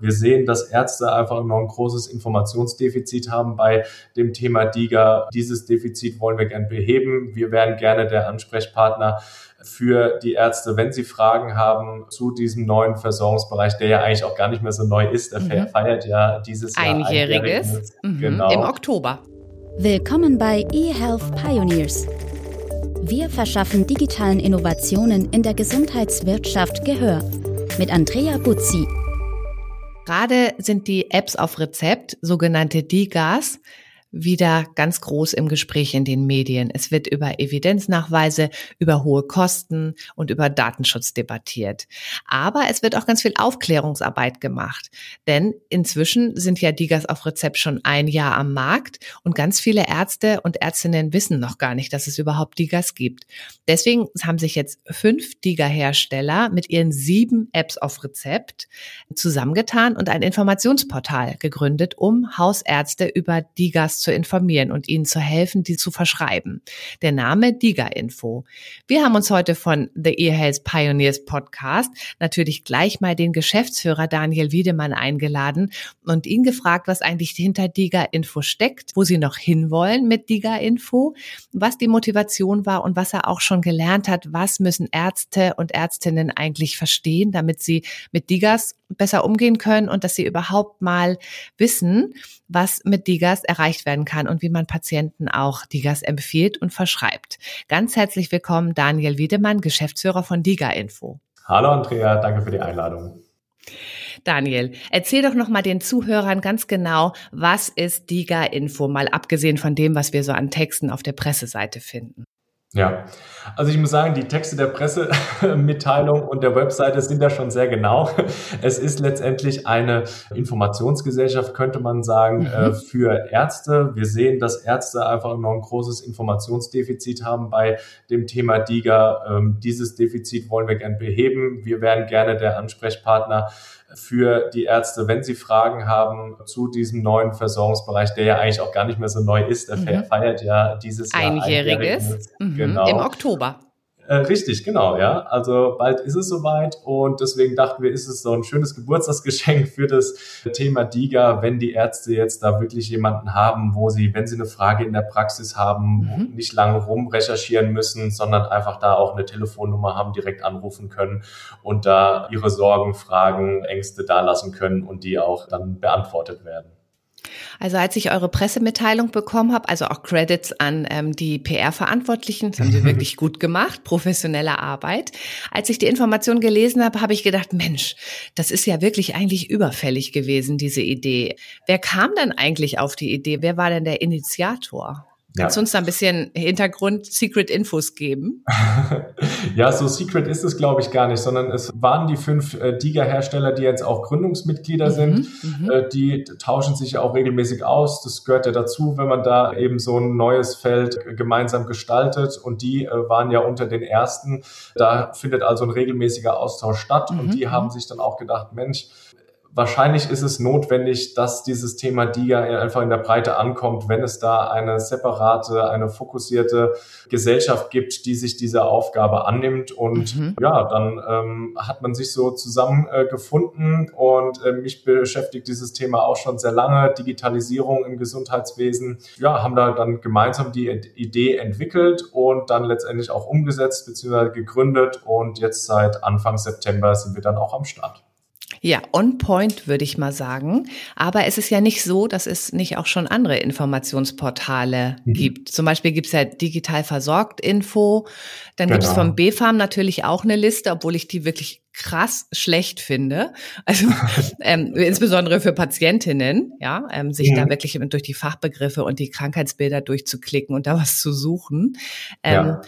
Wir sehen, dass Ärzte einfach noch ein großes Informationsdefizit haben bei dem Thema DIGA. Dieses Defizit wollen wir gern beheben. Wir wären gerne der Ansprechpartner für die Ärzte, wenn sie Fragen haben zu diesem neuen Versorgungsbereich, der ja eigentlich auch gar nicht mehr so neu ist. Der mhm. feiert ja dieses Jahr einjähriges, mhm. genau. im Oktober. Willkommen bei eHealth Pioneers. Wir verschaffen digitalen Innovationen in der Gesundheitswirtschaft Gehör mit Andrea Buzzi. Gerade sind die Apps auf Rezept, sogenannte DIGAs, wieder ganz groß im Gespräch in den Medien. Es wird über Evidenznachweise, über hohe Kosten und über Datenschutz debattiert. Aber es wird auch ganz viel Aufklärungsarbeit gemacht. Denn inzwischen sind ja Digas auf Rezept schon ein Jahr am Markt und ganz viele Ärzte und Ärztinnen wissen noch gar nicht, dass es überhaupt Digas gibt. Deswegen haben sich jetzt fünf Diga-Hersteller mit ihren sieben Apps auf Rezept zusammengetan und ein Informationsportal gegründet, um Hausärzte über Digas zu informieren und ihnen zu helfen, die zu verschreiben. Der Name Diga Info. Wir haben uns heute von The eHealth Pioneers Podcast natürlich gleich mal den Geschäftsführer Daniel Wiedemann eingeladen und ihn gefragt, was eigentlich hinter Diga Info steckt, wo sie noch hinwollen mit Diga Info, was die Motivation war und was er auch schon gelernt hat, was müssen Ärzte und Ärztinnen eigentlich verstehen, damit sie mit Digas besser umgehen können und dass sie überhaupt mal wissen, was mit Digas erreicht werden kann und wie man Patienten auch Digas empfiehlt und verschreibt. Ganz herzlich willkommen Daniel Wiedemann, Geschäftsführer von Diga Info. Hallo Andrea, danke für die Einladung. Daniel, erzähl doch noch mal den Zuhörern ganz genau, was ist Diga Info, mal abgesehen von dem, was wir so an Texten auf der Presseseite finden. Ja, also ich muss sagen, die Texte der Pressemitteilung und der Webseite sind da schon sehr genau. Es ist letztendlich eine Informationsgesellschaft, könnte man sagen, mhm. Äh, für Ärzte. Wir sehen, dass Ärzte einfach noch ein großes Informationsdefizit haben bei dem Thema DIGA. Ähm, dieses Defizit wollen wir gern beheben. Wir wären gerne der Ansprechpartner für die Ärzte, wenn sie Fragen haben zu diesem neuen Versorgungsbereich, der ja eigentlich auch gar nicht mehr so neu ist. Der mhm. feiert ja dieses Jahr einjähriges. Mhm. Genau. Im Oktober. Äh, richtig, genau, ja. Also bald ist es soweit und deswegen dachten wir, ist es so ein schönes Geburtstagsgeschenk für das Thema DIGA, wenn die Ärzte jetzt da wirklich jemanden haben, wo sie, wenn sie eine Frage in der Praxis haben, mhm. nicht lange rumrecherchieren müssen, sondern einfach da auch eine Telefonnummer haben, direkt anrufen können und da ihre Sorgen, Fragen, Ängste da lassen können und die auch dann beantwortet werden. Also als ich eure Pressemitteilung bekommen habe, also auch Credits an ähm, die PR-Verantwortlichen, das haben sie wirklich gut gemacht, professionelle Arbeit. Als ich die Information gelesen habe, habe ich gedacht, Mensch, das ist ja wirklich eigentlich überfällig gewesen, diese Idee. Wer kam dann eigentlich auf die Idee? Wer war denn der Initiator? Kannst du uns da ein bisschen Hintergrund, Secret Infos geben? ja, so secret ist es, glaube ich, gar nicht, sondern es waren die fünf äh, Diga-Hersteller, die jetzt auch Gründungsmitglieder mhm, sind. Mhm. Äh, die tauschen sich ja auch regelmäßig aus. Das gehört ja dazu, wenn man da eben so ein neues Feld gemeinsam gestaltet. Und die äh, waren ja unter den ersten. Da findet also ein regelmäßiger Austausch statt. Mhm, und die haben mhm. sich dann auch gedacht, Mensch, wahrscheinlich ist es notwendig, dass dieses Thema DIGA einfach in der Breite ankommt, wenn es da eine separate, eine fokussierte Gesellschaft gibt, die sich dieser Aufgabe annimmt. Und mhm. ja, dann ähm, hat man sich so zusammengefunden äh, und äh, mich beschäftigt dieses Thema auch schon sehr lange, Digitalisierung im Gesundheitswesen. Ja, haben da dann gemeinsam die Idee entwickelt und dann letztendlich auch umgesetzt bzw. gegründet und jetzt seit Anfang September sind wir dann auch am Start. Ja, on point würde ich mal sagen. Aber es ist ja nicht so, dass es nicht auch schon andere Informationsportale mhm. gibt. Zum Beispiel gibt es ja digital versorgt Info. Dann genau. gibt es vom BFAM natürlich auch eine Liste, obwohl ich die wirklich krass schlecht finde. Also ähm, insbesondere für Patientinnen, ja, ähm, sich mhm. da wirklich durch die Fachbegriffe und die Krankheitsbilder durchzuklicken und da was zu suchen. Ähm, ja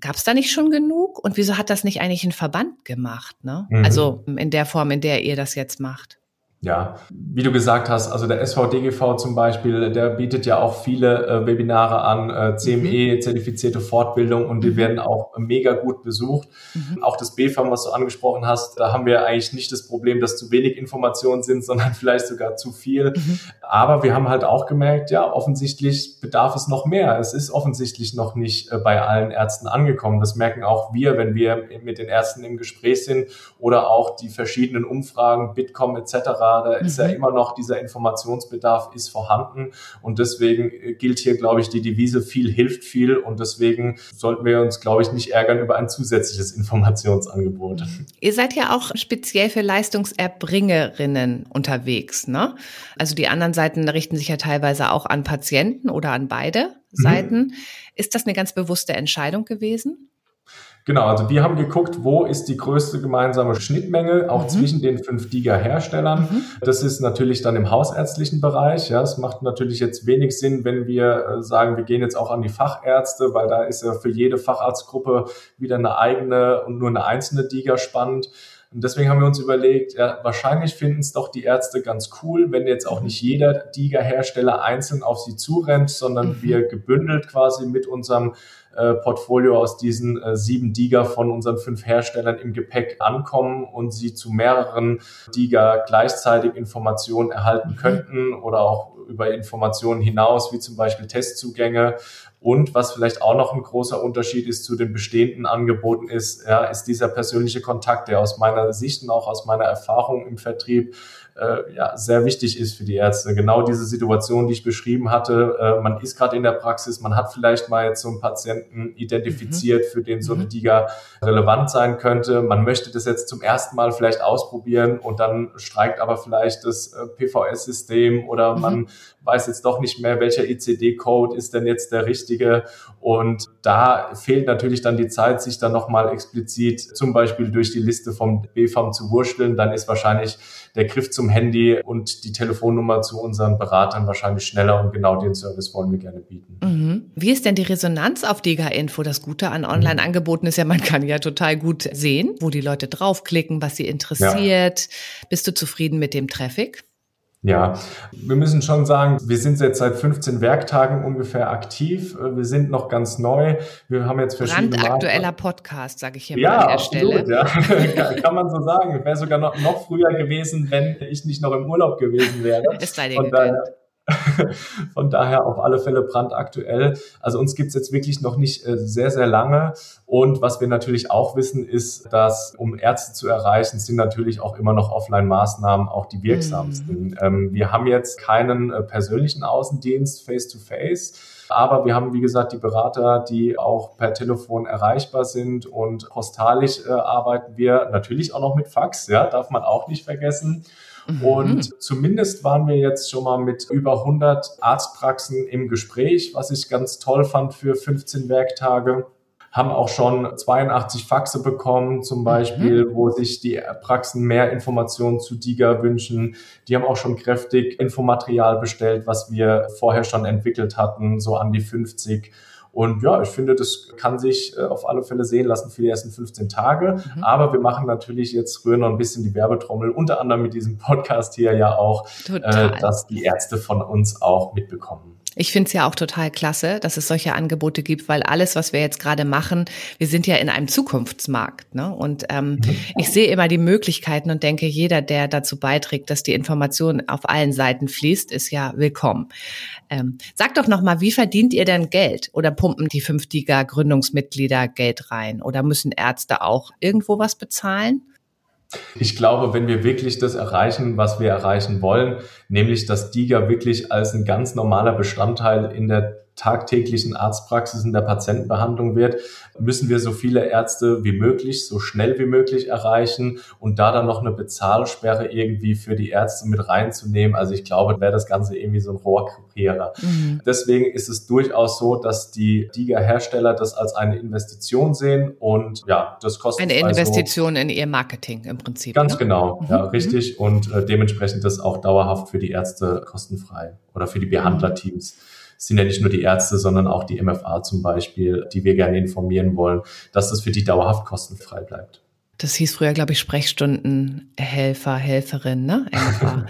Gab es da nicht schon genug? Und wieso hat das nicht eigentlich ein Verband gemacht? Ne? Mhm. Also in der Form, in der ihr das jetzt macht. Ja, wie du gesagt hast, also der SVDGV zum Beispiel, der bietet ja auch viele äh, Webinare an, äh, CME-zertifizierte mhm. Fortbildung und die mhm. werden auch mega gut besucht. Mhm. Auch das BFAM, was du angesprochen hast, da haben wir eigentlich nicht das Problem, dass zu wenig Informationen sind, sondern vielleicht sogar zu viel. Mhm. Aber wir haben halt auch gemerkt, ja, offensichtlich bedarf es noch mehr. Es ist offensichtlich noch nicht äh, bei allen Ärzten angekommen. Das merken auch wir, wenn wir mit den Ärzten im Gespräch sind oder auch die verschiedenen Umfragen, Bitkom etc da ist ja mhm. immer noch dieser Informationsbedarf ist vorhanden und deswegen äh, gilt hier, glaube ich, die Devise viel hilft viel und deswegen sollten wir uns, glaube ich, nicht ärgern über ein zusätzliches Informationsangebot. Ihr seid ja auch speziell für Leistungserbringerinnen unterwegs, ne? Also die anderen Seiten richten sich ja teilweise auch an Patienten oder an beide mhm. Seiten. Ist das eine ganz bewusste Entscheidung gewesen? Genau, also wir haben geguckt, wo ist die größte gemeinsame Schnittmenge auch mhm. zwischen den fünf DIGA-Herstellern. Mhm. Das ist natürlich dann im hausärztlichen Bereich. Ja, es macht natürlich jetzt wenig Sinn, wenn wir äh, sagen, wir gehen jetzt auch an die Fachärzte, weil da ist ja für jede Facharztgruppe wieder eine eigene und nur eine einzelne DIGA spannend. Und deswegen haben wir uns überlegt, ja, wahrscheinlich finden es doch die Ärzte ganz cool, wenn jetzt auch nicht jeder DIGA-Hersteller einzeln auf sie zurennt, sondern mhm. wir gebündelt quasi mit unserem äh, Portfolio aus diesen äh, sieben DIGA von unseren fünf Herstellern im Gepäck ankommen und sie zu mehreren DIGA gleichzeitig Informationen erhalten mhm. könnten oder auch über Informationen hinaus, wie zum Beispiel Testzugänge. Und was vielleicht auch noch ein großer Unterschied ist zu den bestehenden Angeboten ist, ja, ist dieser persönliche Kontakt, der aus meiner Sicht und auch aus meiner Erfahrung im Vertrieb äh, ja, sehr wichtig ist für die Ärzte. Genau diese Situation, die ich beschrieben hatte. Äh, man ist gerade in der Praxis, man hat vielleicht mal jetzt so einen Patienten identifiziert, mhm. für den so eine mhm. Diga relevant sein könnte. Man möchte das jetzt zum ersten Mal vielleicht ausprobieren und dann streikt aber vielleicht das äh, PVS-System oder mhm. Weiß jetzt doch nicht mehr, welcher ICD-Code ist denn jetzt der richtige. Und da fehlt natürlich dann die Zeit, sich dann nochmal explizit zum Beispiel durch die Liste vom BFAM zu wurschteln. Dann ist wahrscheinlich der Griff zum Handy und die Telefonnummer zu unseren Beratern wahrscheinlich schneller und genau den Service wollen wir gerne bieten. Mhm. Wie ist denn die Resonanz auf DIGA-Info? Das Gute an Online-Angeboten ist ja, man kann ja total gut sehen, wo die Leute draufklicken, was sie interessiert. Ja. Bist du zufrieden mit dem Traffic? Ja, wir müssen schon sagen, wir sind jetzt seit 15 Werktagen ungefähr aktiv. Wir sind noch ganz neu. Wir haben jetzt verschiedene Brandaktueller Podcast, sage ich hier ja, mal an der absolut, Stelle. Ja, kann, kann man so sagen. Wäre sogar noch, noch früher gewesen, wenn ich nicht noch im Urlaub gewesen wäre. Ist sei gegönnt. Von daher auf alle Fälle brandaktuell. Also uns gibt's jetzt wirklich noch nicht äh, sehr, sehr lange. Und was wir natürlich auch wissen, ist, dass um Ärzte zu erreichen, sind natürlich auch immer noch Offline-Maßnahmen auch die wirksamsten. Mhm. Ähm, wir haben jetzt keinen äh, persönlichen Außendienst face-to-face. -face, aber wir haben, wie gesagt, die Berater, die auch per Telefon erreichbar sind und postalisch äh, arbeiten wir natürlich auch noch mit Fax, ja, darf man auch nicht vergessen. Mhm. Und zumindest waren wir jetzt schon mal mit über 100 Arztpraxen im Gespräch, was ich ganz toll fand für 15 Werktage haben auch schon 82 Faxe bekommen, zum mhm. Beispiel, mhm. wo sich die Praxen mehr Informationen zu DIGA wünschen. Die haben auch schon kräftig Infomaterial bestellt, was wir vorher schon entwickelt hatten, so an die 50. Und ja, ich finde, das kann sich äh, auf alle Fälle sehen lassen für die ersten 15 Tage. Mhm. Aber wir machen natürlich jetzt rühren noch ein bisschen die Werbetrommel, unter anderem mit diesem Podcast hier ja auch, äh, dass die Ärzte von uns auch mitbekommen. Ich finde es ja auch total klasse, dass es solche Angebote gibt, weil alles, was wir jetzt gerade machen, wir sind ja in einem Zukunftsmarkt. Ne? Und ähm, ich sehe immer die Möglichkeiten und denke, jeder, der dazu beiträgt, dass die Information auf allen Seiten fließt, ist ja willkommen. Ähm, sag doch nochmal, wie verdient ihr denn Geld? Oder pumpen die 5 Diga Gründungsmitglieder Geld rein? Oder müssen Ärzte auch irgendwo was bezahlen? Ich glaube, wenn wir wirklich das erreichen, was wir erreichen wollen, nämlich dass DIGA wirklich als ein ganz normaler Bestandteil in der tagtäglichen Arztpraxis in der Patientenbehandlung wird, müssen wir so viele Ärzte wie möglich, so schnell wie möglich erreichen und da dann noch eine Bezahlsperre irgendwie für die Ärzte mit reinzunehmen. Also ich glaube, wäre das Ganze irgendwie so ein Rohrkrepierer. Mhm. Deswegen ist es durchaus so, dass die DIGA-Hersteller das als eine Investition sehen und ja, das kostet. Eine Investition so in ihr Marketing im Prinzip. Ganz ne? genau, mhm. ja, richtig. Und äh, dementsprechend das auch dauerhaft für die Ärzte kostenfrei oder für die Behandlerteams sind ja nicht nur die Ärzte, sondern auch die MFA zum Beispiel, die wir gerne informieren wollen, dass das für die dauerhaft kostenfrei bleibt. Das hieß früher, glaube ich, Sprechstundenhelfer, Helferin, ne?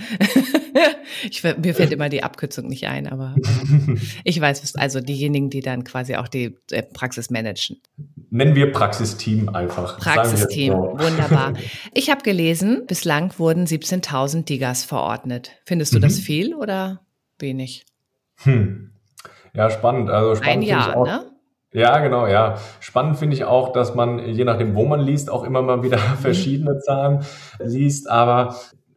ich, mir fällt immer die Abkürzung nicht ein, aber ich weiß, also diejenigen, die dann quasi auch die äh, Praxis managen. Nennen wir Praxisteam einfach. Praxisteam, so. wunderbar. Ich habe gelesen, bislang wurden 17.000 Digas verordnet. Findest du mhm. das viel oder wenig? Hm. Ja, spannend. Also spannend Ein Jahr, ne? Ja, genau, ja. Spannend finde ich auch, dass man, je nachdem, wo man liest, auch immer mal wieder mhm. verschiedene Zahlen liest. Aber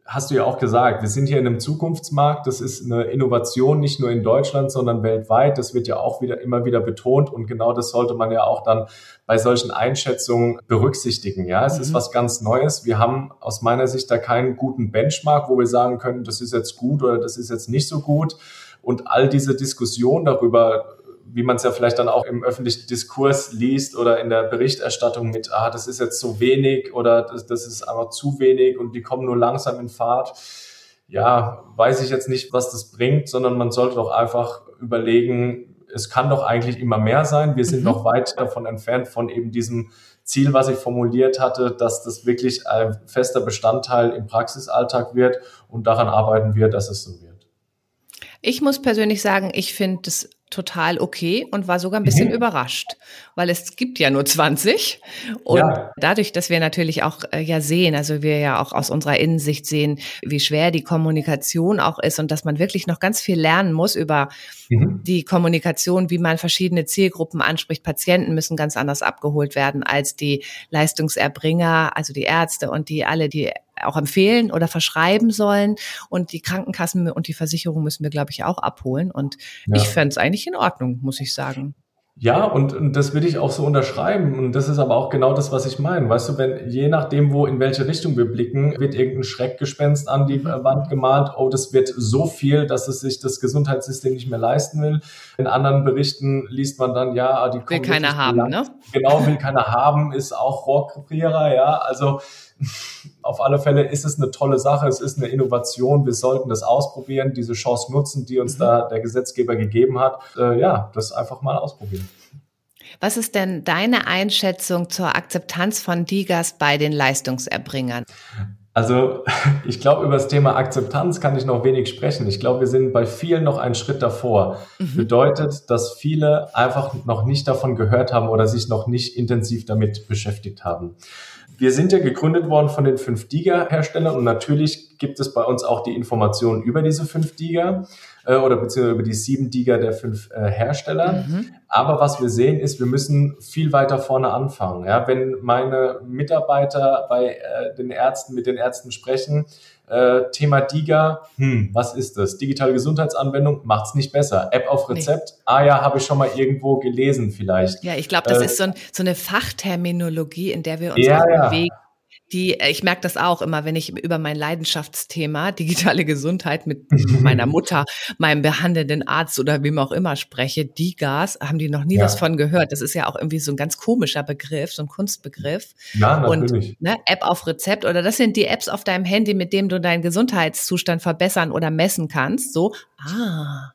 hast du ja auch gesagt, wir sind hier in einem Zukunftsmarkt. Das ist eine Innovation nicht nur in Deutschland, sondern weltweit. Das wird ja auch wieder immer wieder betont. Und genau das sollte man ja auch dann bei solchen Einschätzungen berücksichtigen. Ja, es mhm. ist was ganz Neues. Wir haben aus meiner Sicht da keinen guten Benchmark, wo wir sagen können, das ist jetzt gut oder das ist jetzt nicht so gut. Und all diese Diskussion darüber, wie man es ja vielleicht dann auch im öffentlichen Diskurs liest oder in der Berichterstattung mit, ah, das ist jetzt zu wenig oder das, das ist aber zu wenig und die kommen nur langsam in Fahrt. Ja, weiß ich jetzt nicht, was das bringt, sondern man sollte doch einfach überlegen, es kann doch eigentlich immer mehr sein. Wir sind mhm. noch weit davon entfernt von eben diesem Ziel, was ich formuliert hatte, dass das wirklich ein fester Bestandteil im Praxisalltag wird und daran arbeiten wir, dass es so wird. Ich muss persönlich sagen, ich finde es total okay und war sogar ein bisschen mhm. überrascht, weil es gibt ja nur 20 und ja. dadurch, dass wir natürlich auch äh, ja sehen, also wir ja auch aus unserer Innensicht sehen, wie schwer die Kommunikation auch ist und dass man wirklich noch ganz viel lernen muss über mhm. die Kommunikation, wie man verschiedene Zielgruppen anspricht. Patienten müssen ganz anders abgeholt werden als die Leistungserbringer, also die Ärzte und die alle, die auch empfehlen oder verschreiben sollen. Und die Krankenkassen und die Versicherung müssen wir, glaube ich, auch abholen. Und ja. ich fände es eigentlich in Ordnung, muss ich sagen. Ja, und, und das will ich auch so unterschreiben. Und das ist aber auch genau das, was ich meine. Weißt du, wenn je nachdem, wo in welche Richtung wir blicken, wird irgendein Schreckgespenst an die mhm. Wand gemalt. Oh, das wird so viel, dass es sich das Gesundheitssystem nicht mehr leisten will. In anderen Berichten liest man dann, ja, die will keiner haben, ne? Genau, will keiner haben, ist auch Rohrkrepierer, ja. Also auf alle Fälle ist es eine tolle Sache, es ist eine Innovation, wir sollten das ausprobieren, diese Chance nutzen, die uns mhm. da der Gesetzgeber gegeben hat. Äh, ja, das einfach mal ausprobieren. Was ist denn deine Einschätzung zur Akzeptanz von Digas bei den Leistungserbringern? Also ich glaube, über das Thema Akzeptanz kann ich noch wenig sprechen. Ich glaube, wir sind bei vielen noch einen Schritt davor. Mhm. Bedeutet, dass viele einfach noch nicht davon gehört haben oder sich noch nicht intensiv damit beschäftigt haben. Wir sind ja gegründet worden von den 5-Diga-Herstellern und natürlich gibt es bei uns auch die Informationen über diese 5-Diga äh, oder beziehungsweise über die 7-Diga der 5 äh, Hersteller. Mhm. Aber was wir sehen ist, wir müssen viel weiter vorne anfangen. Ja, wenn meine Mitarbeiter bei äh, den Ärzten mit den Ärzten sprechen, äh, Thema DIGA, hm, was ist das? Digitale Gesundheitsanwendung macht's nicht besser. App auf Rezept, nee. ah ja, habe ich schon mal irgendwo gelesen vielleicht. Ja, ich glaube, das äh, ist so, ein, so, eine Fachterminologie, in der wir uns ja, bewegen die, äh, ich merke das auch immer, wenn ich über mein Leidenschaftsthema digitale Gesundheit mit meiner Mutter, meinem behandelnden Arzt oder wem auch immer spreche, die Gas, haben die noch nie ja. was von gehört. Das ist ja auch irgendwie so ein ganz komischer Begriff, so ein Kunstbegriff. Ja, natürlich. Und ne, App auf Rezept oder das sind die Apps auf deinem Handy, mit dem du deinen Gesundheitszustand verbessern oder messen kannst. So, ah,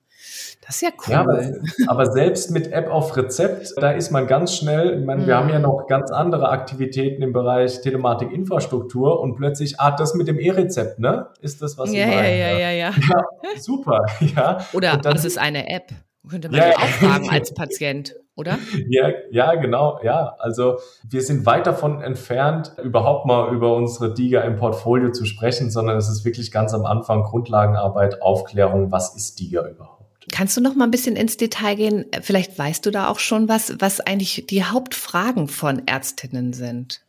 das ist ja cool. Ja, aber, aber, selbst mit App auf Rezept, da ist man ganz schnell, ich meine, mhm. wir haben ja noch ganz andere Aktivitäten im Bereich Telematik-Infrastruktur und plötzlich, ah, das mit dem E-Rezept, ne? Ist das, was ja, Sie meinen? Ja, ja, ja, ja. ja super, ja. Oder dann, das ist eine App. Könnte man ja, ja auch fragen als Patient, oder? Ja, ja, genau, ja. Also wir sind weit davon entfernt, überhaupt mal über unsere DIGA im Portfolio zu sprechen, sondern es ist wirklich ganz am Anfang Grundlagenarbeit, Aufklärung, was ist DIGA überhaupt? Kannst du noch mal ein bisschen ins Detail gehen? Vielleicht weißt du da auch schon was, was eigentlich die Hauptfragen von Ärztinnen sind.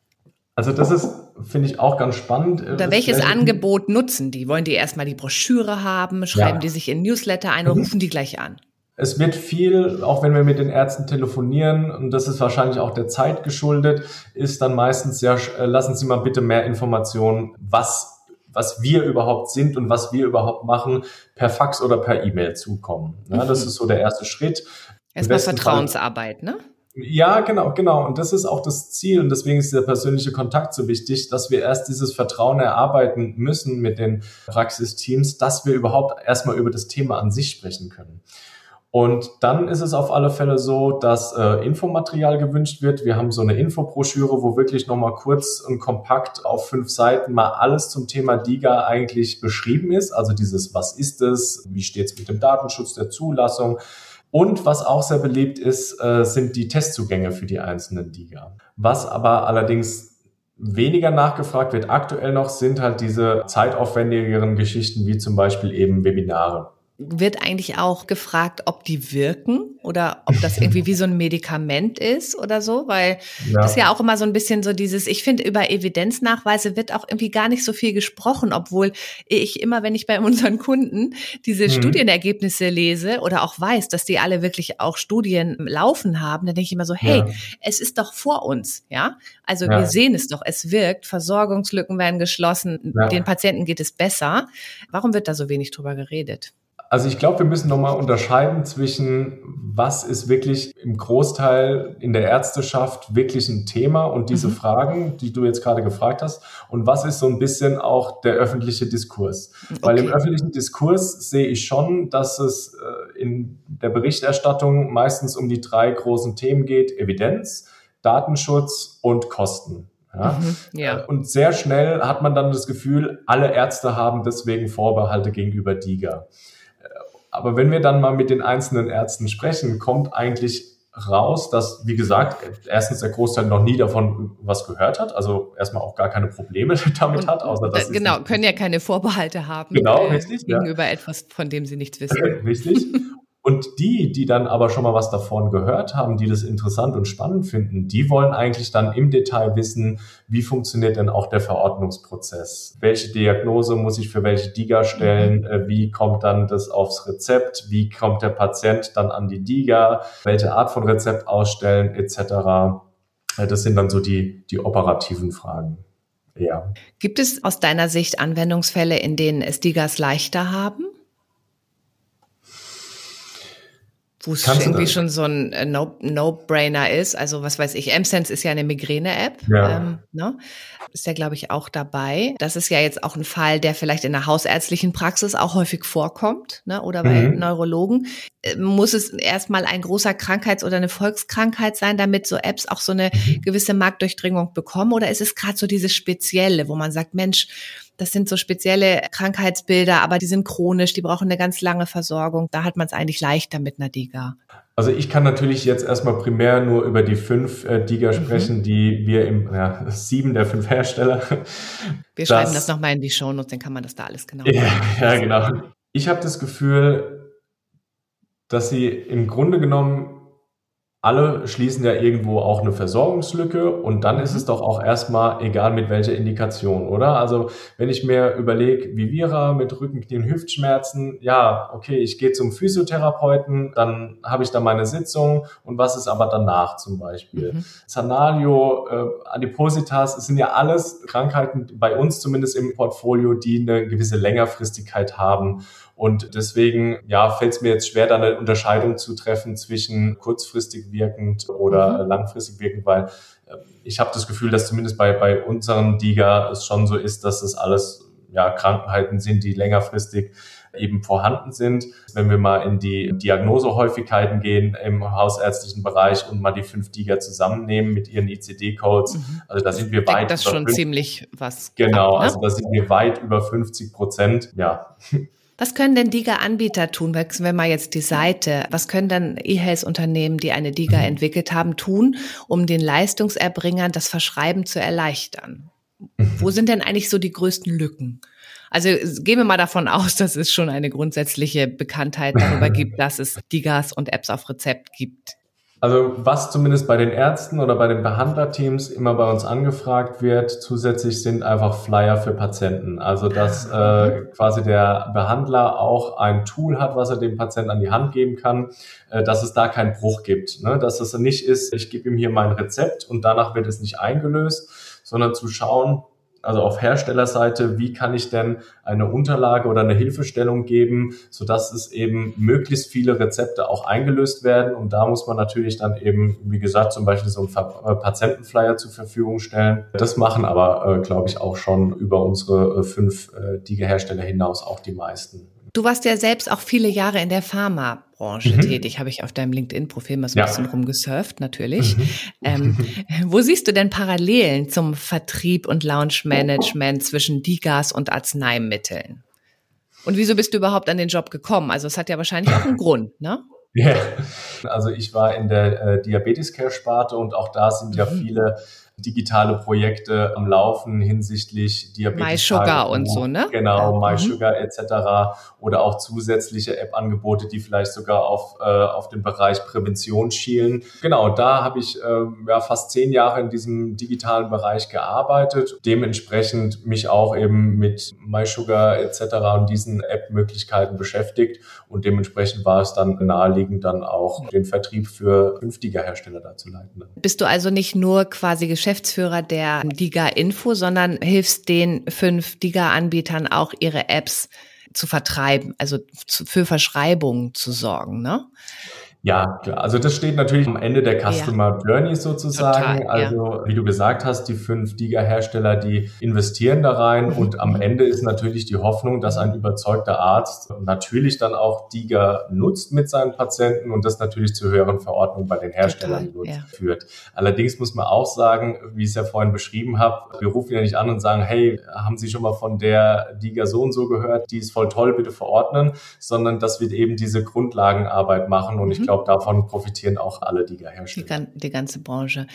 Also das ist, finde ich, auch ganz spannend. Oder welches Angebot nutzen die? Wollen die erstmal die Broschüre haben? Schreiben ja. die sich in Newsletter ein oder mhm. rufen die gleich an? Es wird viel, auch wenn wir mit den Ärzten telefonieren, und das ist wahrscheinlich auch der Zeit geschuldet, ist dann meistens ja, äh, lassen Sie mal bitte mehr Informationen, was was wir überhaupt sind und was wir überhaupt machen, per Fax oder per E-Mail zukommen. Ja, das mhm. ist so der erste Schritt. Erstmal Vertrauensarbeit, ne? Ja, genau, genau. Und das ist auch das Ziel. Und deswegen ist der persönliche Kontakt so wichtig, dass wir erst dieses Vertrauen erarbeiten müssen mit den Praxisteams, dass wir überhaupt erstmal über das Thema an sich sprechen können. Und dann ist es auf alle Fälle so, dass äh, Infomaterial gewünscht wird. Wir haben so eine Infobroschüre, wo wirklich nochmal kurz und kompakt auf fünf Seiten mal alles zum Thema DIGA eigentlich beschrieben ist. Also dieses, was ist es, wie steht es mit dem Datenschutz der Zulassung. Und was auch sehr beliebt ist, äh, sind die Testzugänge für die einzelnen DIGA. Was aber allerdings weniger nachgefragt wird aktuell noch, sind halt diese zeitaufwendigeren Geschichten wie zum Beispiel eben Webinare wird eigentlich auch gefragt, ob die wirken oder ob das irgendwie wie so ein Medikament ist oder so, weil ja. das ist ja auch immer so ein bisschen so dieses, ich finde, über Evidenznachweise wird auch irgendwie gar nicht so viel gesprochen, obwohl ich immer, wenn ich bei unseren Kunden diese mhm. Studienergebnisse lese oder auch weiß, dass die alle wirklich auch Studien laufen haben, dann denke ich immer so, hey, ja. es ist doch vor uns, ja? Also ja. wir sehen es doch, es wirkt, Versorgungslücken werden geschlossen, den Patienten geht es besser. Warum wird da so wenig drüber geredet? Also ich glaube, wir müssen nochmal unterscheiden zwischen, was ist wirklich im Großteil in der Ärzteschaft wirklich ein Thema und diese mhm. Fragen, die du jetzt gerade gefragt hast, und was ist so ein bisschen auch der öffentliche Diskurs. Okay. Weil im öffentlichen Diskurs sehe ich schon, dass es äh, in der Berichterstattung meistens um die drei großen Themen geht, Evidenz, Datenschutz und Kosten. Ja? Mhm, ja. Äh, und sehr schnell hat man dann das Gefühl, alle Ärzte haben deswegen Vorbehalte gegenüber DIGA. Aber wenn wir dann mal mit den einzelnen Ärzten sprechen, kommt eigentlich raus, dass, wie gesagt, erstens der Großteil noch nie davon was gehört hat, also erstmal auch gar keine Probleme damit und, hat, außer dass Genau, können ja keine Vorbehalte haben genau, äh, richtig, gegenüber ja. etwas, von dem sie nichts wissen. Richtig. Und die, die dann aber schon mal was davon gehört haben, die das interessant und spannend finden, die wollen eigentlich dann im Detail wissen, wie funktioniert denn auch der Verordnungsprozess? Welche Diagnose muss ich für welche DIGA stellen? Mhm. Äh, wie kommt dann das aufs Rezept? Wie kommt der Patient dann an die DIGA? Welche Art von Rezept ausstellen etc.? Äh, das sind dann so die, die operativen Fragen. Ja. Gibt es aus deiner Sicht Anwendungsfälle, in denen es DIGAs leichter haben? Wo es irgendwie schon so ein äh, No-Brainer no ist. Also was weiß ich, M-Sense ist ja eine Migräne-App. Ja. Ähm, ne? Ist ja, glaube ich, auch dabei. Das ist ja jetzt auch ein Fall, der vielleicht in der hausärztlichen Praxis auch häufig vorkommt, ne? oder bei mhm. Neurologen. Äh, muss es erstmal ein großer Krankheits- oder eine Volkskrankheit sein, damit so Apps auch so eine mhm. gewisse Marktdurchdringung bekommen? Oder ist es gerade so dieses Spezielle, wo man sagt, Mensch, das sind so spezielle Krankheitsbilder, aber die sind chronisch, die brauchen eine ganz lange Versorgung. Da hat man es eigentlich leichter mit einer DIGA. Also ich kann natürlich jetzt erstmal primär nur über die fünf äh, DIGA mhm. sprechen, die wir im ja, sieben der fünf Hersteller. Wir schreiben das nochmal in die Shownotes, dann kann man das da alles genau. Ja, ja genau. Ich habe das Gefühl, dass sie im Grunde genommen alle schließen ja irgendwo auch eine Versorgungslücke und dann ist mhm. es doch auch erstmal egal mit welcher Indikation, oder? Also wenn ich mir überlege, wie Vira mit Rücken, Knien, Hüftschmerzen, ja, okay, ich gehe zum Physiotherapeuten, dann habe ich da meine Sitzung und was ist aber danach zum Beispiel? Mhm. Zanalio, äh, Adipositas, es sind ja alles Krankheiten bei uns zumindest im Portfolio, die eine gewisse Längerfristigkeit haben und deswegen, ja, fällt es mir jetzt schwer, da eine Unterscheidung zu treffen zwischen kurzfristig wirkend oder mhm. langfristig wirkend, weil äh, ich habe das Gefühl, dass zumindest bei, bei unseren DIGA es schon so ist, dass das alles ja, Krankheiten sind, die längerfristig eben vorhanden sind. Wenn wir mal in die Diagnosehäufigkeiten gehen im hausärztlichen Bereich und mal die fünf DIGA zusammennehmen mit ihren ICD-Codes, mhm. also da sind wir weit. Das schon ziemlich was. Genau, ab, ne? also da sind wir weit über 50 Prozent. Ja. Was können denn DIGA-Anbieter tun? Wechseln wir mal jetzt die Seite. Was können dann E-Health-Unternehmen, die eine DIGA mhm. entwickelt haben, tun, um den Leistungserbringern das Verschreiben zu erleichtern? Mhm. Wo sind denn eigentlich so die größten Lücken? Also gehen wir mal davon aus, dass es schon eine grundsätzliche Bekanntheit darüber gibt, dass es DIGAs und Apps auf Rezept gibt. Also was zumindest bei den Ärzten oder bei den Behandlerteams immer bei uns angefragt wird, zusätzlich sind einfach Flyer für Patienten. Also dass ah, äh, quasi der Behandler auch ein Tool hat, was er dem Patienten an die Hand geben kann, äh, dass es da keinen Bruch gibt. Ne? Dass es nicht ist, ich gebe ihm hier mein Rezept und danach wird es nicht eingelöst, sondern zu schauen, also auf Herstellerseite, wie kann ich denn eine Unterlage oder eine Hilfestellung geben, so dass es eben möglichst viele Rezepte auch eingelöst werden. Und da muss man natürlich dann eben, wie gesagt, zum Beispiel so einen äh, Patientenflyer zur Verfügung stellen. Das machen aber, äh, glaube ich, auch schon über unsere äh, fünf äh, Diege-Hersteller hinaus auch die meisten. Du warst ja selbst auch viele Jahre in der Pharmabranche mhm. tätig, habe ich auf deinem LinkedIn-Profil mal so ein ja. bisschen rumgesurft, natürlich. Mhm. Ähm, wo siehst du denn Parallelen zum Vertrieb und Launch-Management zwischen Digas und Arzneimitteln? Und wieso bist du überhaupt an den Job gekommen? Also es hat ja wahrscheinlich auch einen Grund, ne? Ja, also ich war in der äh, Diabetes-Care-Sparte und auch da sind ja mhm. viele digitale Projekte am Laufen hinsichtlich Diabetes. MySugar und so, ne? Genau. MySugar mhm. etc. Oder auch zusätzliche App-Angebote, die vielleicht sogar auf, äh, auf den Bereich Prävention schielen. Genau, da habe ich äh, ja, fast zehn Jahre in diesem digitalen Bereich gearbeitet. Dementsprechend mich auch eben mit MySugar etc. und diesen App-Möglichkeiten beschäftigt. Und dementsprechend war es dann naheliegend, dann auch den Vertrieb für künftige Hersteller da zu leiten. Bist du also nicht nur quasi Geschäftsführer der Diga Info, sondern hilfst den fünf Diga-Anbietern auch ihre Apps zu vertreiben, also für Verschreibungen zu sorgen, ne? Ja, klar. Also das steht natürlich am Ende der Customer ja. Journey sozusagen. Total, also ja. wie du gesagt hast, die fünf Diga-Hersteller, die investieren da rein mhm. und am Ende ist natürlich die Hoffnung, dass ein überzeugter Arzt natürlich dann auch Diga nutzt mit seinen Patienten und das natürlich zu höheren Verordnungen bei den Herstellern Total, ja. führt. Allerdings muss man auch sagen, wie ich es ja vorhin beschrieben habe, wir rufen ja nicht an und sagen, hey, haben Sie schon mal von der Diga so und so gehört, die ist voll toll, bitte verordnen, sondern dass wir eben diese Grundlagenarbeit machen und mhm. ich glaube, glaube, davon profitieren auch alle die Hersteller. Die, die, ganze Branche.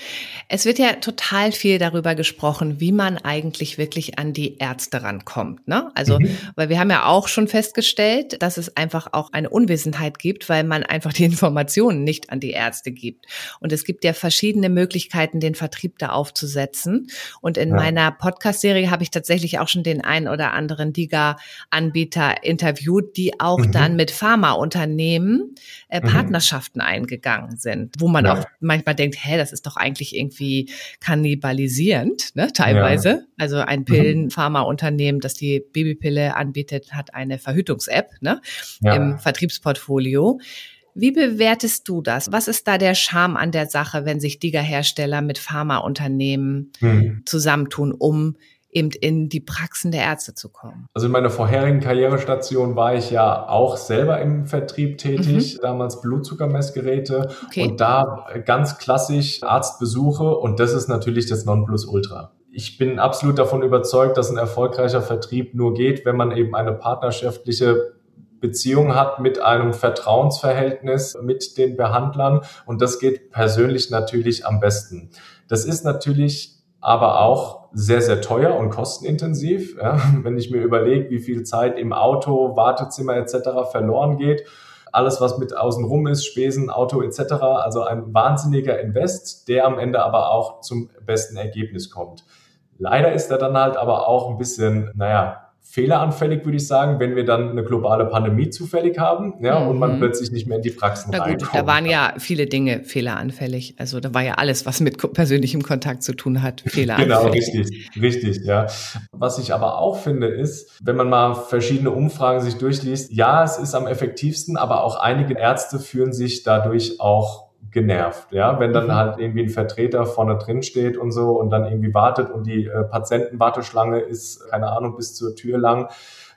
Es wird ja total viel darüber gesprochen, wie man eigentlich wirklich an die Ärzte rankommt. Ne? Also, mhm. weil wir haben ja auch schon festgestellt, dass es einfach auch eine Unwissenheit gibt, weil man einfach die Informationen nicht an die Ärzte gibt. Und es gibt ja verschiedene Möglichkeiten, den Vertrieb da aufzusetzen. Und in ja. meiner Podcast-Serie habe ich tatsächlich auch schon den einen oder anderen Diga-Anbieter interviewt, die auch mhm. dann mit Pharmaunternehmen äh, Partnerschaften Partnerschaften eingegangen sind, wo man ja. auch manchmal denkt, hä, das ist doch eigentlich irgendwie kannibalisierend, ne, teilweise. Ja. Also ein mhm. Pillenpharmaunternehmen, das die Babypille anbietet, hat eine Verhütungs-App ne, ja. im Vertriebsportfolio. Wie bewertest du das? Was ist da der Charme an der Sache, wenn sich Diga-Hersteller mit Pharmaunternehmen hm. zusammentun, um eben in die Praxen der Ärzte zu kommen. Also in meiner vorherigen Karrierestation war ich ja auch selber im Vertrieb tätig, mhm. damals Blutzuckermessgeräte okay. und da ganz klassisch Arztbesuche und das ist natürlich das Nonplusultra. Ich bin absolut davon überzeugt, dass ein erfolgreicher Vertrieb nur geht, wenn man eben eine partnerschaftliche Beziehung hat mit einem Vertrauensverhältnis mit den Behandlern und das geht persönlich natürlich am besten. Das ist natürlich aber auch sehr, sehr teuer und kostenintensiv. Ja, wenn ich mir überlege, wie viel Zeit im Auto, Wartezimmer etc. verloren geht, alles, was mit außenrum ist, Spesen, Auto etc. Also ein wahnsinniger Invest, der am Ende aber auch zum besten Ergebnis kommt. Leider ist er dann halt aber auch ein bisschen, naja, fehleranfällig, würde ich sagen, wenn wir dann eine globale Pandemie zufällig haben ja, mhm. und man mhm. plötzlich nicht mehr in die Praxen Na gut, Da waren ja viele Dinge fehleranfällig. Also da war ja alles, was mit persönlichem Kontakt zu tun hat, fehleranfällig. genau, richtig, richtig, ja. Was ich aber auch finde, ist, wenn man mal verschiedene Umfragen sich durchliest, ja, es ist am effektivsten, aber auch einige Ärzte führen sich dadurch auch genervt, ja, wenn dann mhm. halt irgendwie ein Vertreter vorne drin steht und so und dann irgendwie wartet und die äh, Patientenwarteschlange ist, keine Ahnung, bis zur Tür lang.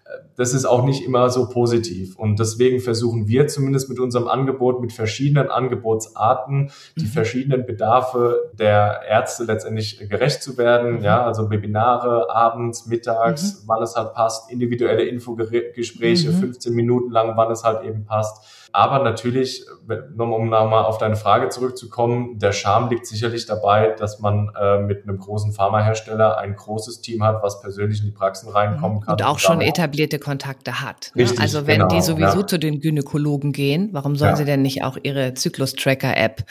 Äh, das ist auch nicht immer so positiv. Und deswegen versuchen wir zumindest mit unserem Angebot, mit verschiedenen Angebotsarten, die mhm. verschiedenen Bedarfe der Ärzte letztendlich gerecht zu werden. Mhm. Ja, also Webinare abends, mittags, mhm. wann es halt passt, individuelle Infogespräche, 15 mhm. Minuten lang, wann es halt eben passt aber natürlich, um nochmal auf deine Frage zurückzukommen, der Charme liegt sicherlich dabei, dass man äh, mit einem großen Pharmahersteller ein großes Team hat, was persönlich in die Praxen reinkommen kann. Und auch schon etablierte Kontakte hat. Ne? Richtig, also wenn genau, die sowieso ja. zu den Gynäkologen gehen, warum sollen ja. sie denn nicht auch ihre Zyklus-Tracker-App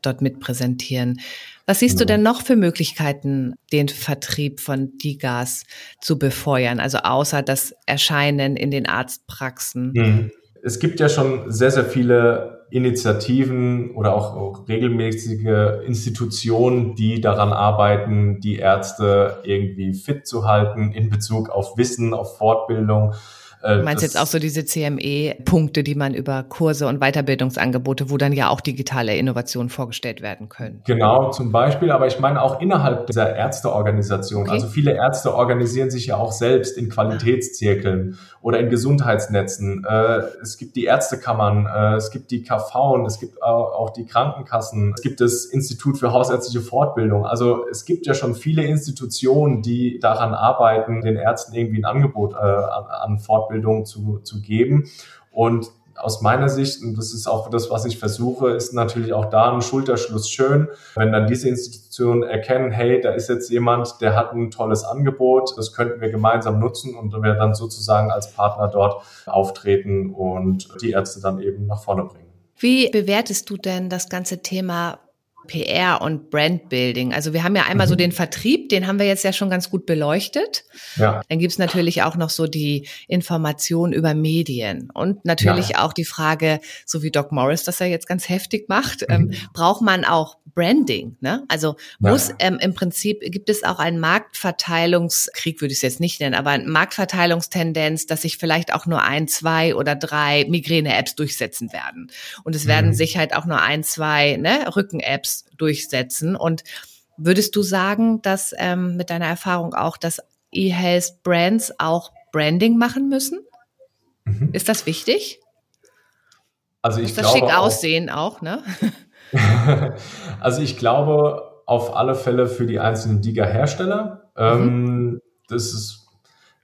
dort mit präsentieren? Was siehst du denn noch für Möglichkeiten, den Vertrieb von Digas zu befeuern? Also außer das Erscheinen in den Arztpraxen. Mhm es gibt ja schon sehr, sehr viele Initiativen oder auch, auch, regelmäßige Institutionen, die daran arbeiten, die Ärzte irgendwie fit zu halten in Bezug auf Wissen, auf Fortbildung. Äh, du meinst jetzt auch so diese CME-Punkte, die man über Kurse und Weiterbildungsangebote, wo dann ja auch digitale Innovationen vorgestellt werden können. Genau, zum Beispiel, aber ich meine auch innerhalb dieser Ärzteorganisation. Okay. Also viele Ärzte organisieren sich ja auch selbst in Qualitätszirkeln oder in Gesundheitsnetzen. Äh, es gibt die Ärztekammern, äh, es gibt die KV, es gibt auch die Krankenkassen, es gibt das Institut für hausärztliche Fortbildung. Also es gibt ja schon viele Institutionen, die daran arbeiten, den Ärzten irgendwie ein Angebot äh, an Fortbildung zu, zu geben. Und aus meiner Sicht, und das ist auch das, was ich versuche, ist natürlich auch da ein Schulterschluss schön, wenn dann diese Institutionen erkennen, hey, da ist jetzt jemand, der hat ein tolles Angebot, das könnten wir gemeinsam nutzen und wir dann sozusagen als Partner dort auftreten und die Ärzte dann eben nach vorne bringen. Wie bewertest du denn das ganze Thema PR und Brandbuilding. Also wir haben ja einmal mhm. so den Vertrieb, den haben wir jetzt ja schon ganz gut beleuchtet. Ja. Dann gibt's natürlich auch noch so die Information über Medien und natürlich ja. auch die Frage, so wie Doc Morris das ja jetzt ganz heftig macht, mhm. ähm, braucht man auch Branding. Ne? Also ja. muss ähm, im Prinzip gibt es auch einen Marktverteilungskrieg, würde ich es jetzt nicht nennen, aber eine Marktverteilungstendenz, dass sich vielleicht auch nur ein, zwei oder drei Migräne-Apps durchsetzen werden. Und es mhm. werden sich halt auch nur ein, zwei ne, Rücken-Apps durchsetzen. Und würdest du sagen, dass ähm, mit deiner Erfahrung auch, dass E-Health Brands auch Branding machen müssen? Mhm. Ist das wichtig? Also ich Muss das glaube schick auch, aussehen auch, ne? also ich glaube auf alle Fälle für die einzelnen Diga-Hersteller. Mhm. Ähm, das ist,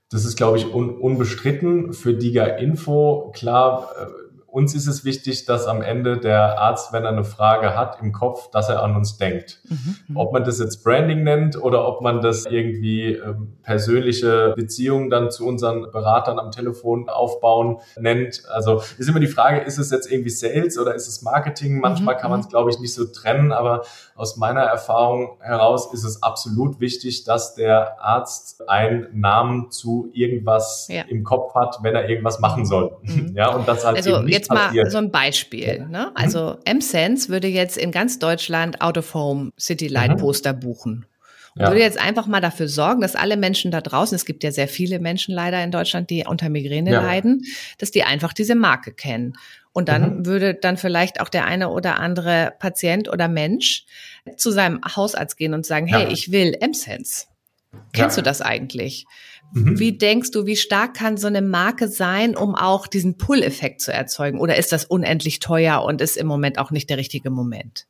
das ist, glaube ich, un, unbestritten. Für Diga Info, klar, äh, uns ist es wichtig, dass am Ende der Arzt, wenn er eine Frage hat im Kopf, dass er an uns denkt. Mhm. Ob man das jetzt Branding nennt oder ob man das irgendwie ähm, persönliche Beziehungen dann zu unseren Beratern am Telefon aufbauen nennt. Also ist immer die Frage, ist es jetzt irgendwie Sales oder ist es Marketing? Manchmal mhm. kann man es, mhm. glaube ich, nicht so trennen, aber aus meiner Erfahrung heraus ist es absolut wichtig, dass der Arzt einen Namen zu irgendwas ja. im Kopf hat, wenn er irgendwas machen soll. Mhm. Ja, und das halt also eben nicht jetzt mal so ein Beispiel. Ja. Ne? Also M-Sense würde jetzt in ganz Deutschland Out of Home City Light mhm. Poster buchen. Und ja. würde jetzt einfach mal dafür sorgen, dass alle Menschen da draußen, es gibt ja sehr viele Menschen leider in Deutschland, die unter Migräne ja. leiden, dass die einfach diese Marke kennen. Und dann mhm. würde dann vielleicht auch der eine oder andere Patient oder Mensch zu seinem Hausarzt gehen und sagen, hey, ich will M-Sense. Kennst du das eigentlich? Mhm. Wie denkst du, wie stark kann so eine Marke sein, um auch diesen Pull-Effekt zu erzeugen? Oder ist das unendlich teuer und ist im Moment auch nicht der richtige Moment?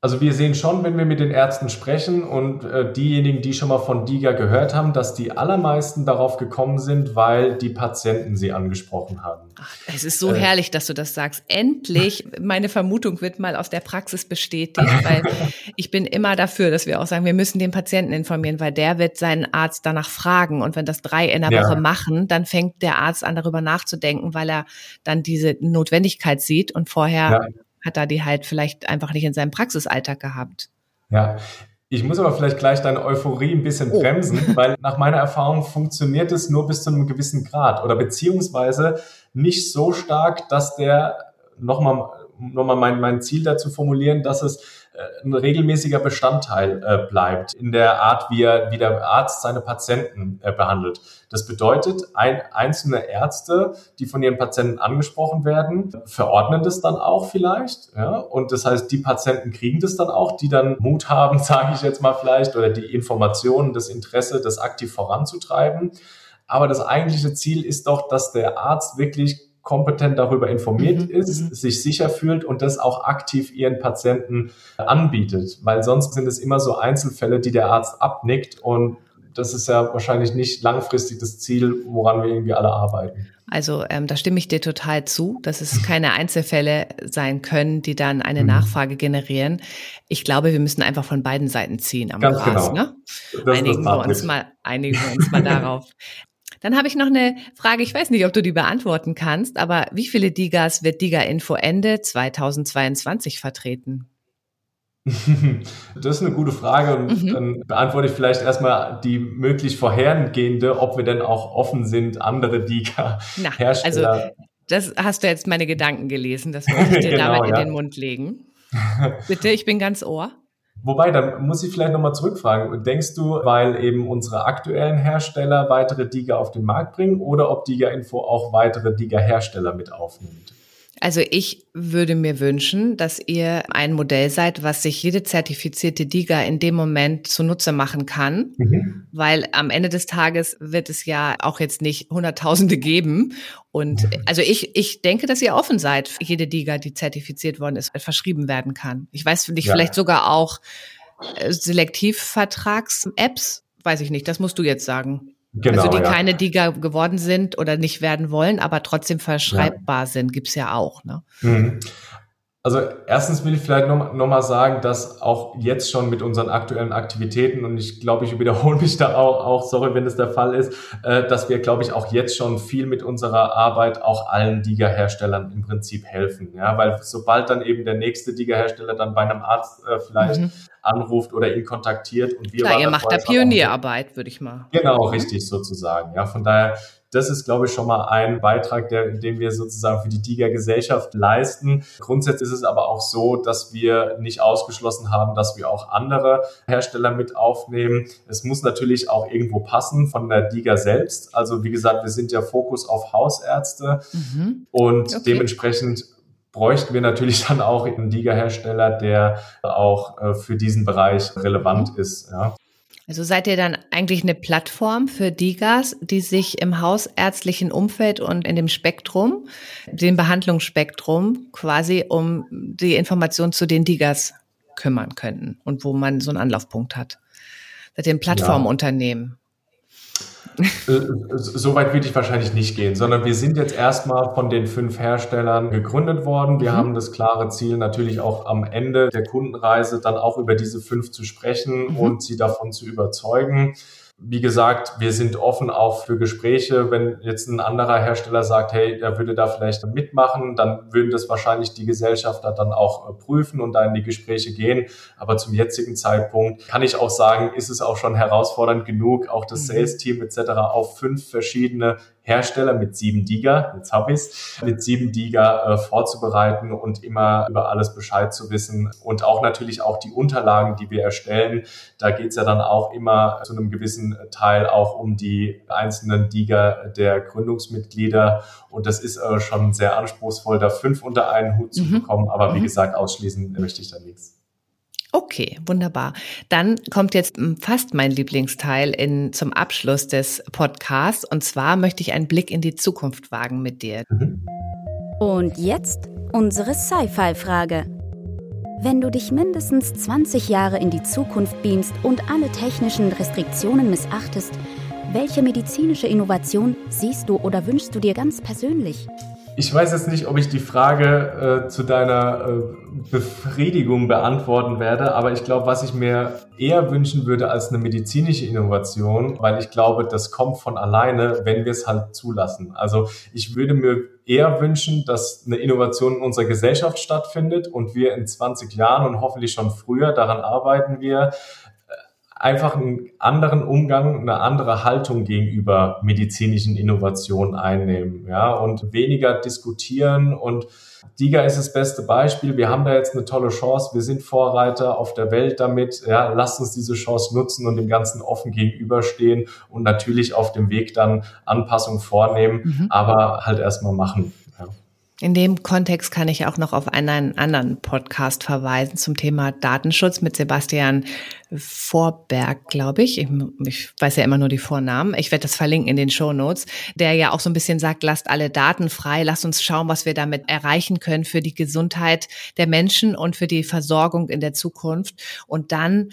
Also wir sehen schon, wenn wir mit den Ärzten sprechen und äh, diejenigen, die schon mal von DIGA gehört haben, dass die allermeisten darauf gekommen sind, weil die Patienten sie angesprochen haben. Ach, es ist so äh. herrlich, dass du das sagst. Endlich, meine Vermutung wird mal aus der Praxis bestätigt, weil ich bin immer dafür, dass wir auch sagen, wir müssen den Patienten informieren, weil der wird seinen Arzt danach fragen. Und wenn das drei in der ja. Woche machen, dann fängt der Arzt an, darüber nachzudenken, weil er dann diese Notwendigkeit sieht und vorher ja hat er die halt vielleicht einfach nicht in seinem Praxisalltag gehabt. Ja, ich muss aber vielleicht gleich deine Euphorie ein bisschen oh. bremsen, weil nach meiner Erfahrung funktioniert es nur bis zu einem gewissen Grad oder beziehungsweise nicht so stark, dass der nochmal nochmal mein, mein Ziel dazu formulieren, dass es ein regelmäßiger Bestandteil äh, bleibt in der Art, wie, er, wie der Arzt seine Patienten äh, behandelt. Das bedeutet, ein, einzelne Ärzte, die von ihren Patienten angesprochen werden, verordnen das dann auch vielleicht. Ja? Und das heißt, die Patienten kriegen das dann auch, die dann Mut haben, sage ich jetzt mal vielleicht, oder die Informationen, das Interesse, das aktiv voranzutreiben. Aber das eigentliche Ziel ist doch, dass der Arzt wirklich kompetent darüber informiert mhm. ist, mhm. sich sicher fühlt und das auch aktiv ihren Patienten anbietet. Weil sonst sind es immer so Einzelfälle, die der Arzt abnickt und das ist ja wahrscheinlich nicht langfristig das Ziel, woran wir irgendwie alle arbeiten. Also ähm, da stimme ich dir total zu, dass es keine Einzelfälle sein können, die dann eine mhm. Nachfrage generieren. Ich glaube, wir müssen einfach von beiden Seiten ziehen am Ganz Gras. Genau. Ne? Einigen wir uns mal, einigen wir uns mal darauf. Dann habe ich noch eine Frage, ich weiß nicht, ob du die beantworten kannst, aber wie viele Digas wird Diga Info Ende 2022 vertreten? Das ist eine gute Frage und mhm. dann beantworte ich vielleicht erstmal die möglich vorhergehende, ob wir denn auch offen sind, andere Diga-Hersteller. Also das hast du jetzt meine Gedanken gelesen, das wollte ich dir genau, damit ja. in den Mund legen. Bitte, ich bin ganz ohr. Wobei, dann muss ich vielleicht nochmal zurückfragen. Denkst du, weil eben unsere aktuellen Hersteller weitere Diga auf den Markt bringen oder ob Diga Info auch weitere Diga-Hersteller mit aufnimmt? Also ich würde mir wünschen, dass ihr ein Modell seid, was sich jede zertifizierte DIGA in dem Moment zunutze machen kann, mhm. weil am Ende des Tages wird es ja auch jetzt nicht Hunderttausende geben. Und also ich, ich denke, dass ihr offen seid für jede DIGA, die zertifiziert worden ist, verschrieben werden kann. Ich weiß nicht, ja. vielleicht sogar auch äh, Selektivvertrags-Apps, weiß ich nicht, das musst du jetzt sagen. Genau, also die ja. keine Diga geworden sind oder nicht werden wollen, aber trotzdem verschreibbar ja. sind, gibt's ja auch. Ne? Mhm. Also erstens will ich vielleicht noch, noch mal sagen, dass auch jetzt schon mit unseren aktuellen Aktivitäten, und ich glaube, ich wiederhole mich da auch, auch sorry, wenn es der Fall ist, äh, dass wir, glaube ich, auch jetzt schon viel mit unserer Arbeit auch allen Diga-Herstellern im Prinzip helfen. Ja, weil sobald dann eben der nächste Diga-Hersteller dann bei einem Arzt äh, vielleicht mhm anruft oder ihn kontaktiert und wir Klar, ihr macht da Pionierarbeit, würde ich mal. Genau, richtig sozusagen. Ja, von daher, das ist, glaube ich, schon mal ein Beitrag, der, den wir sozusagen für die DIGA-Gesellschaft leisten. Grundsätzlich ist es aber auch so, dass wir nicht ausgeschlossen haben, dass wir auch andere Hersteller mit aufnehmen. Es muss natürlich auch irgendwo passen von der DIGA selbst. Also wie gesagt, wir sind ja Fokus auf Hausärzte mhm. und okay. dementsprechend bräuchten wir natürlich dann auch einen Liga-Hersteller, der auch äh, für diesen Bereich relevant ist. Ja. Also seid ihr dann eigentlich eine Plattform für Digas, die sich im hausärztlichen Umfeld und in dem Spektrum, dem Behandlungsspektrum quasi um die Information zu den Digas kümmern könnten und wo man so einen Anlaufpunkt hat. Seid ihr ein Plattformunternehmen? Ja. Äh, so weit will ich wahrscheinlich nicht gehen, sondern wir sind jetzt erstmal von den fünf Herstellern gegründet worden. Wir mhm. haben das klare Ziel, natürlich auch am Ende der Kundenreise dann auch über diese fünf zu sprechen mhm. und sie davon zu überzeugen. Wie gesagt, wir sind offen auch für Gespräche. Wenn jetzt ein anderer Hersteller sagt, hey, er würde da vielleicht mitmachen, dann würden das wahrscheinlich die Gesellschafter dann auch äh, prüfen und da in die Gespräche gehen. Aber zum jetzigen Zeitpunkt kann ich auch sagen, ist es auch schon herausfordernd genug, auch das mhm. Sales-Team etc. auf fünf verschiedene Hersteller mit sieben Diga, jetzt habe ich's, mit sieben Diga äh, vorzubereiten und immer über alles Bescheid zu wissen und auch natürlich auch die Unterlagen, die wir erstellen. Da geht's ja dann auch immer zu einem gewissen Teil auch um die einzelnen Diga der Gründungsmitglieder und das ist äh, schon sehr anspruchsvoll, da fünf unter einen Hut zu mhm. bekommen. Aber wie mhm. gesagt, ausschließen möchte ich da nichts. Okay, wunderbar. Dann kommt jetzt fast mein Lieblingsteil in, zum Abschluss des Podcasts. Und zwar möchte ich einen Blick in die Zukunft wagen mit dir. Mhm. Und jetzt unsere Sci-Fi-Frage. Wenn du dich mindestens 20 Jahre in die Zukunft beamst und alle technischen Restriktionen missachtest, welche medizinische Innovation siehst du oder wünschst du dir ganz persönlich? Ich weiß jetzt nicht, ob ich die Frage äh, zu deiner äh, Befriedigung beantworten werde, aber ich glaube, was ich mir eher wünschen würde als eine medizinische Innovation, weil ich glaube, das kommt von alleine, wenn wir es halt zulassen. Also ich würde mir eher wünschen, dass eine Innovation in unserer Gesellschaft stattfindet und wir in 20 Jahren und hoffentlich schon früher, daran arbeiten wir, einfach einen anderen Umgang, eine andere Haltung gegenüber medizinischen Innovationen einnehmen, ja, und weniger diskutieren und DIGA ist das beste Beispiel. Wir haben da jetzt eine tolle Chance. Wir sind Vorreiter auf der Welt damit. Ja, lasst uns diese Chance nutzen und dem Ganzen offen gegenüberstehen und natürlich auf dem Weg dann Anpassungen vornehmen, mhm. aber halt erstmal machen. In dem Kontext kann ich auch noch auf einen anderen Podcast verweisen zum Thema Datenschutz mit Sebastian Vorberg, glaube ich. ich. weiß ja immer nur die Vornamen. Ich werde das verlinken in den Show Notes, der ja auch so ein bisschen sagt, lasst alle Daten frei, lasst uns schauen, was wir damit erreichen können für die Gesundheit der Menschen und für die Versorgung in der Zukunft. Und dann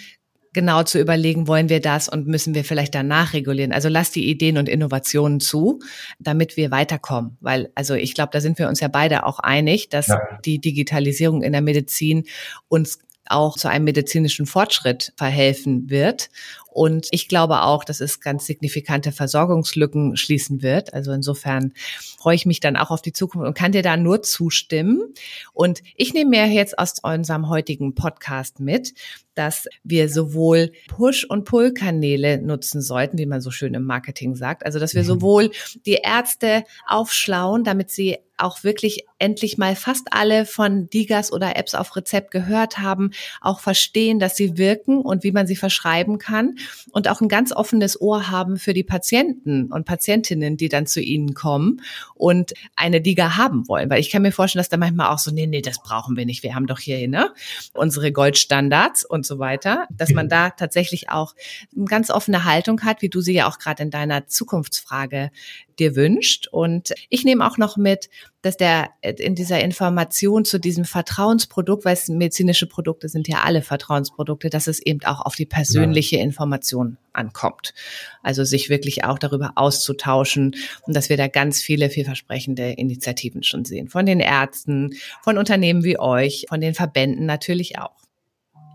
genau zu überlegen, wollen wir das und müssen wir vielleicht danach regulieren. Also lass die Ideen und Innovationen zu, damit wir weiterkommen. Weil, also ich glaube, da sind wir uns ja beide auch einig, dass ja. die Digitalisierung in der Medizin uns auch zu einem medizinischen Fortschritt verhelfen wird Und ich glaube auch, dass es ganz signifikante Versorgungslücken schließen wird. Also insofern freue ich mich dann auch auf die Zukunft und kann dir da nur zustimmen. Und ich nehme mir jetzt aus unserem heutigen Podcast mit, dass wir sowohl Push- und Pull-Kanäle nutzen sollten, wie man so schön im Marketing sagt. Also, dass wir mhm. sowohl die Ärzte aufschlauen, damit sie auch wirklich endlich mal fast alle von Digas oder Apps auf Rezept gehört haben, auch verstehen, dass sie wirken und wie man sie verschreiben kann und auch ein ganz offenes Ohr haben für die Patienten und Patientinnen, die dann zu ihnen kommen und eine Diga haben wollen. Weil ich kann mir vorstellen, dass da manchmal auch so, nee, nee, das brauchen wir nicht. Wir haben doch hier ne, unsere Goldstandards und so weiter. Dass man da tatsächlich auch eine ganz offene Haltung hat, wie du sie ja auch gerade in deiner Zukunftsfrage dir wünscht. Und ich nehme auch noch mit, dass der in dieser Information zu diesem Vertrauensprodukt, weil es medizinische Produkte sind ja alle Vertrauensprodukte, dass es eben auch auf die persönliche Information ankommt. Also sich wirklich auch darüber auszutauschen und dass wir da ganz viele vielversprechende Initiativen schon sehen. Von den Ärzten, von Unternehmen wie euch, von den Verbänden natürlich auch.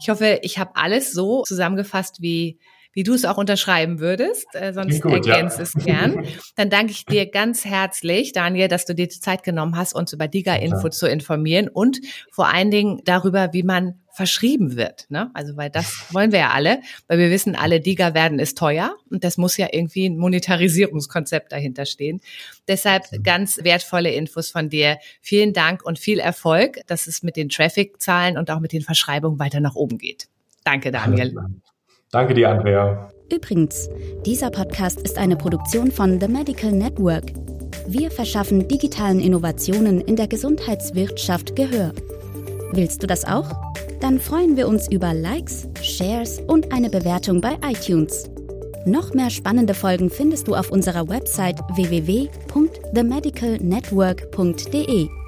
Ich hoffe, ich habe alles so zusammengefasst, wie wie du es auch unterschreiben würdest, äh, sonst gut, ergänzt ja. es gern. Dann danke ich dir ganz herzlich, Daniel, dass du dir die Zeit genommen hast, uns über Diga-Info ja. zu informieren und vor allen Dingen darüber, wie man verschrieben wird. Ne? Also weil das wollen wir ja alle, weil wir wissen, alle Diga werden ist teuer und das muss ja irgendwie ein Monetarisierungskonzept dahinter stehen. Deshalb ganz wertvolle Infos von dir. Vielen Dank und viel Erfolg, dass es mit den Traffic-Zahlen und auch mit den Verschreibungen weiter nach oben geht. Danke, Daniel. Danke dir, Andrea. Übrigens, dieser Podcast ist eine Produktion von The Medical Network. Wir verschaffen digitalen Innovationen in der Gesundheitswirtschaft Gehör. Willst du das auch? Dann freuen wir uns über Likes, Shares und eine Bewertung bei iTunes. Noch mehr spannende Folgen findest du auf unserer Website www.themedicalnetwork.de.